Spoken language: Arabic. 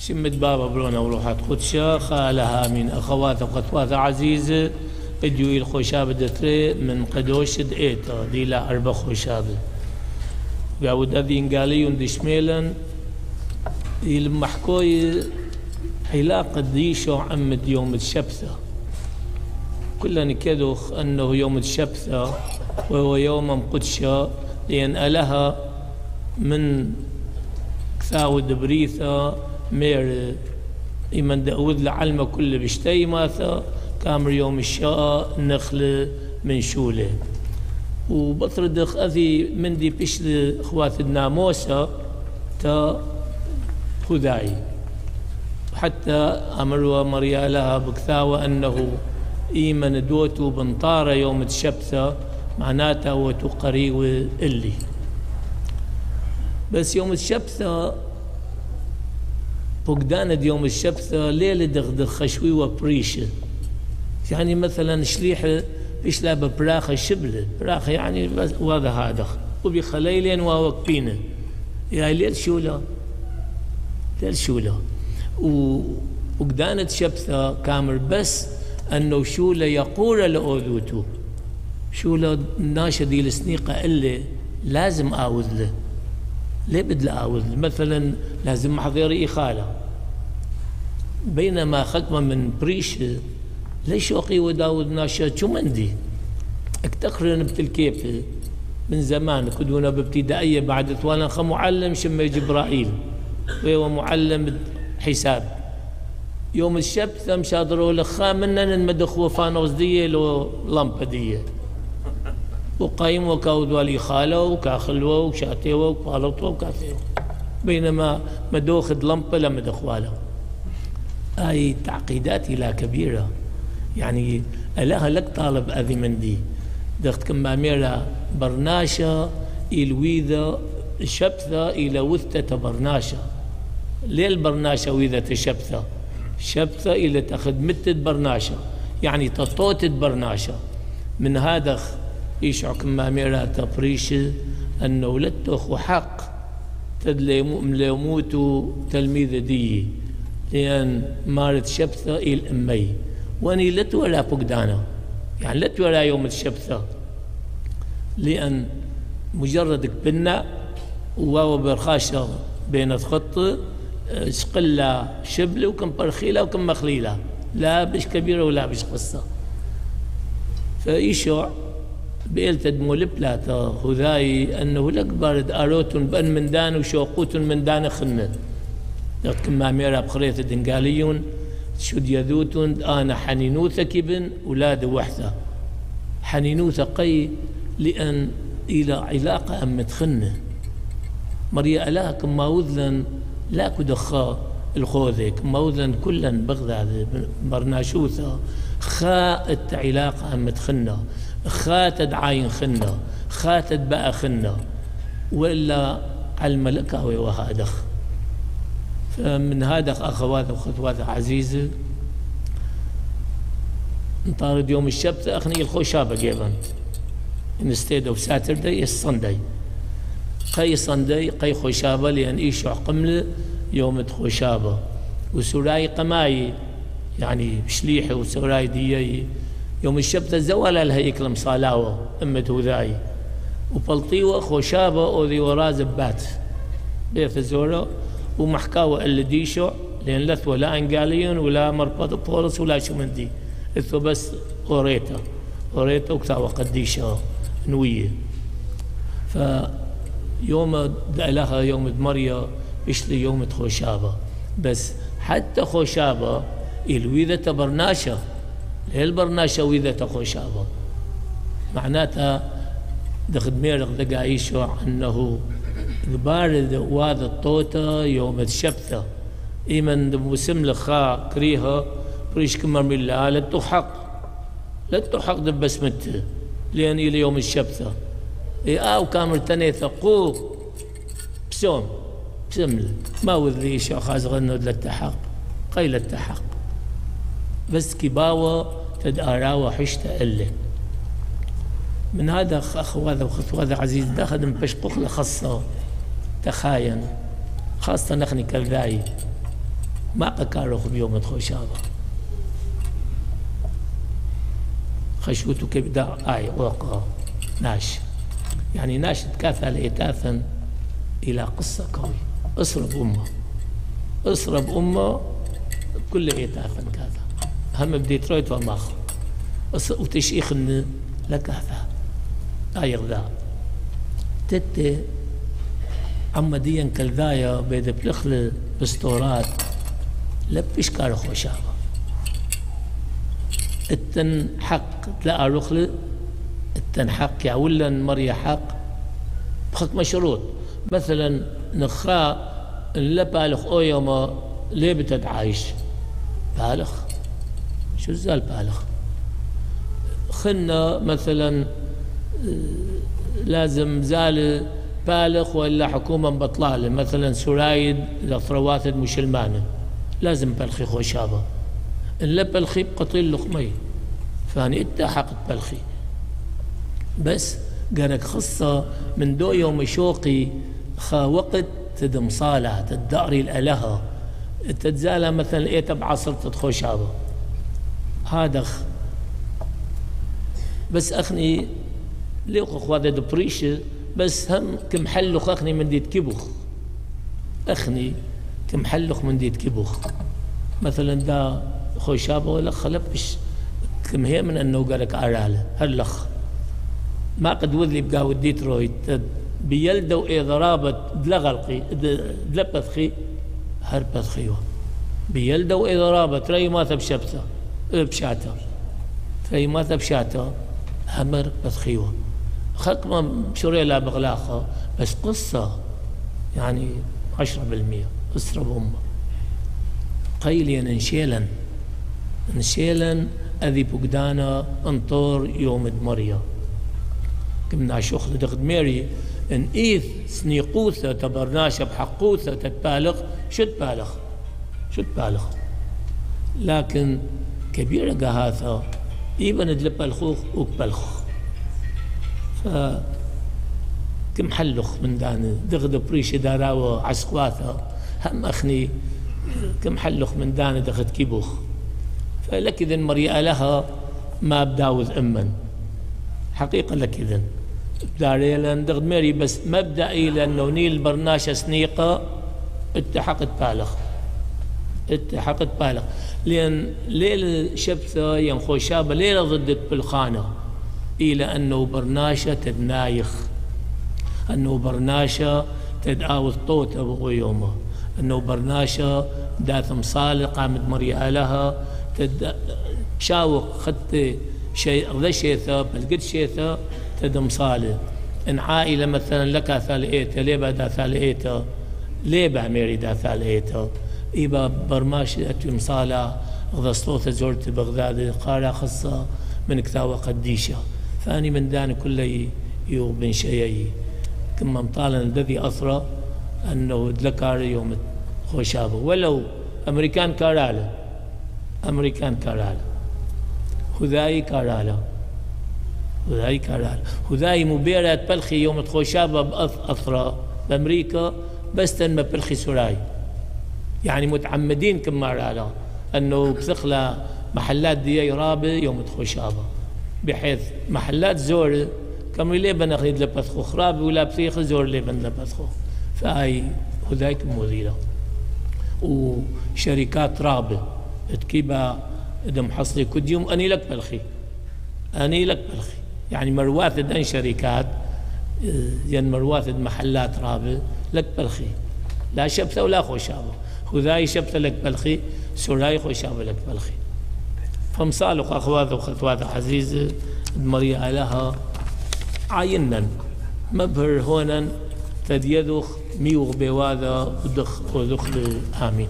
شمت بابا برونا وروحت قدشة خالها من أخوات وخطوات عزيزة اديو الخوشاب دتري من قدوش دئيتا دي لا أربع خوشاب بعود أذين قالي دشميلا المحكوي علاقة ديشو عمد يوم الشبثة. كلنا كدخ أنه يوم الشبثة وهو يوم قدشة لأن ألها من كثاود بريثة مير إيمان داود لعلمة كل بشتي ماثا كامر يوم الشاء نخل من شولة. وبطردخ أذي من دي بشل خوات الناموسة تا خذاي حتى أمروا مريالها بكثاوة أنه إيمن دوتو بنطارة يوم الشبثة معناتها وتقري اللي بس يوم الشبثة فقدان يوم الشبثة ليلة دغدغ خشوي وبريشة يعني مثلا شليحة فيش لابا براخة شبلة براخة يعني واضح هذا. وبخليلين ووقبينه يا ليل شولا ليل شولا وقدانة شبثة كامر بس أنه شولا يقول لأوذوتو شولا ناشدي السنيقة إلا لازم أعوذ له. ليه بدي أعوذ؟ له مثلا لازم محضر إخالة. بينما ختمة من بريش ليش وقي وداود ناشا؟ شو مندي اكتقرن بتلكيف من زمان كدونا بابتدائية بعد ثوانا خ معلم شمي جبرائيل. وهو معلم حساب. يوم الشبت ثم شادروا لخا مننا المدخ وفانوس دية لو لمبة دية وقايم وكاود والي خاله وكاخلوه وشاتيوه وقالطوه وكاثيوه بينما مدوخد لمبة لم دخواله هاي تعقيدات لا كبيرة. يعني ألاها لك طالب أذي مندي دخت كما ميرا برناشا الويذا شبثة إلى وثة برناشا ليه البرناشا ويذا شبثة شبثة إلى تأخذ متة برناشا يعني تطوت برناشا من هذا يشعر كما ميرا تفريش أنه لتخ وحق تدليموتو تلميذ دي لأن مارت شبثة إلى الأمي وأني لا ولا فقدانه يعني لا ولا يوم الشبثة. لأن مجرد بنا وهو برخاشة بين الخط سقلة شبلة وكم برخيلة وكم مخليلة. لا بش كبيرة ولا بش قصة. فإيشوع بيلت مولب لا هذاي أنه لك بارد أروت بأن من دان وشوقوت من دان خنة كما ميرا بخريطة دنقاليون شد يذوتون أنا حنينوثة كبن ولاد وحدة حنينوثة قي لأن إلى علاقة أم متخنة مريا ألا كما وذن لا كدخا الخوذة كما وذن كلا بغداد برناشوثة خاءت علاقة أم متخنة. خاتد عاين خنة خاتد بقى خنة. وإلا على الملكة وهادخ. من هذا أخوات وخطوات عزيزة نطارد يوم السبت أخني الخوشابة جيبان instead of Saturday is قي صندي قي خوشابة لأن إيش قمل يوم خوشابة وسراي قماي يعني بشليحة وسراي دي يوم الشبت زوال الهيك لمصالاوة أمة ذاي وبلطيوة خوشابة أو ذي ورا زبات بيت الزورة ومحكاوة اللي ديشو لأن لث ولا أنقاليون ولا مربط بولس ولا شو من دي إثو بس أوريتا. أوريتا وكتاوة قديشة نوية. فيوم لها يوم مريا إشلي يوم خوشابة. بس حتى خوشابة إلويذة برناشة. البرناشة ويذة خوشابة معناتها دخد ميرق دقايشو أنه بارد واد الطوطة يوم الشبثة إيمن موسم لخا كريها بريش كمر من لا لا تحق. لا تحق لأن إلى يوم الشبثة إيه آو كامل تاني ثقو بسوم بسمل ما وذي شاخاز غنود للتحق قيل التحق بس كباوة تداراوة حشتا إلا من هذا أخ هذا وخط هذا عزيز داخل بشقوق لخصة تخاين. خاصة نخني كالذاي. ما قكارخ بيوم خوشابة خشوتك بدا آي وقا ناش. يعني ناش تكاثى لإتاثا إلى قصة قوي اصرب أمة. اصرب أمة كل إتاثا. هم بديترويت وماخ وتشيخ لكاثا آي غذاء تتي عمديا كالذايا بيد بلخل بستورات لبش كار خوشابة التن حق تلاقى رخل التن حق يا ولا مريا حق بخط مشروط مثلا نخا لا بالغ أو ما ليه بتدعايش بالغ شو زال بالغ. خلنا مثلا لازم زال بالغ ولا حكومة بطلالة. مثلا سرايد لثروات مشلمانة لازم بلخي خوشابة. إلا بلخي بقطيل لخمي فاني حق بلخي. بس قالك خصة من دو يوم شوقي خا وقت تدم صالة تداري الألها تتزالى مثلا إيه تبع عصر خوشابة هذا بس أخني ليق اخوات دبريشة بس هم كم حلخ أخني من ديت كبخ أخني كم حلخ من ديت كبخ مثلا دا خوشابة ولا خلبش كم هي من أنه قالك أرالة هلخ ما قد وذلي بقى وديت رويت بيلدو إيه ضرابة دلغلقي دلبثخي هربثخيوه بيلدو إيه ضرابة تري ما تبشبته بشاته تري ما تبشاته همر بثخيوه خكمة شوري لا بغلاقة بس قصة يعني عشرة بالمية اسرب أمه قيليا انشيلا انشيلا أذي بقدانا أنطور يوم دمريا كمنا شخل دغد ميري. إن إيث سنيقوثة تبرناشة بحقوثة تتبالغ. شو تبالغ شو تبالغ لكن كبيرة قهاثة إيبن دلب الخوخ وكبلخ ف كم حلخ من دان. دغد بريش داراوة عسقواثة. هم أخني كم حلخ من دان دغد كيبوخ. فلك إذن مريئة لها ما بداوذ أمن. حقيقة لك إذن. بداري لأن دغد ميري بس مبدئي لأنه نيل برناشة سنيقة اتحقت بالغ اتحقت بالغ لأن ليل شبثة ينخو شابة ليلة ضدت بالخانة. إلى أنه برناشة تدنايخ أنه برناشة تدعاوث طوت أبو يومه أنه برناشة داث مصالق قامت مريئة لها. تد شاوق خدت شيء ذا شيثة بل قد شيثة تدم صالة إن عائلة مثلا لك ثالئيتا ليه بعد ثالئيتا ليه بعميري دا ثالئيتا إيبا برماش أتوي مصالة غذا صوت زرت بغداد قارة خاصة من كتاوة قديشة. فأني من دان كل يو بن شيئي. كما مطالا الذي أثرى أنه ذكر يوم خوشابه ولو أمريكان كاراله أمريكان كاراله هذاي كاراله هذاي كاراله هذاي مبيرة بلخي يوم خوشابه بأثرى بأمريكا بس تنمى بلخي سراي يعني متعمدين كما رالا أنه بثخلى محلات دي رابة يوم خوشابه بحيث محلات زور كم لي بنخيد لبثخو خراب ولا بثيخ زور لي بن لبثخو فهي هذاك مديرة. وشركات رابة تكيبا دم حصلي كد يوم أني لك بلخي. أني لك بلخي. يعني مرواتد أن شركات ين مرواتد محلات رابة لك بلخي. لا شبثة ولا خوشابة خذاي شبثة لك بلخي سراي خوشابة لك بلخي فمصالح أخوات وخطوات عزيزة مريا لها عينا مبهر هونا تديدخ ميوغ بواذا ودخ ودخل آمين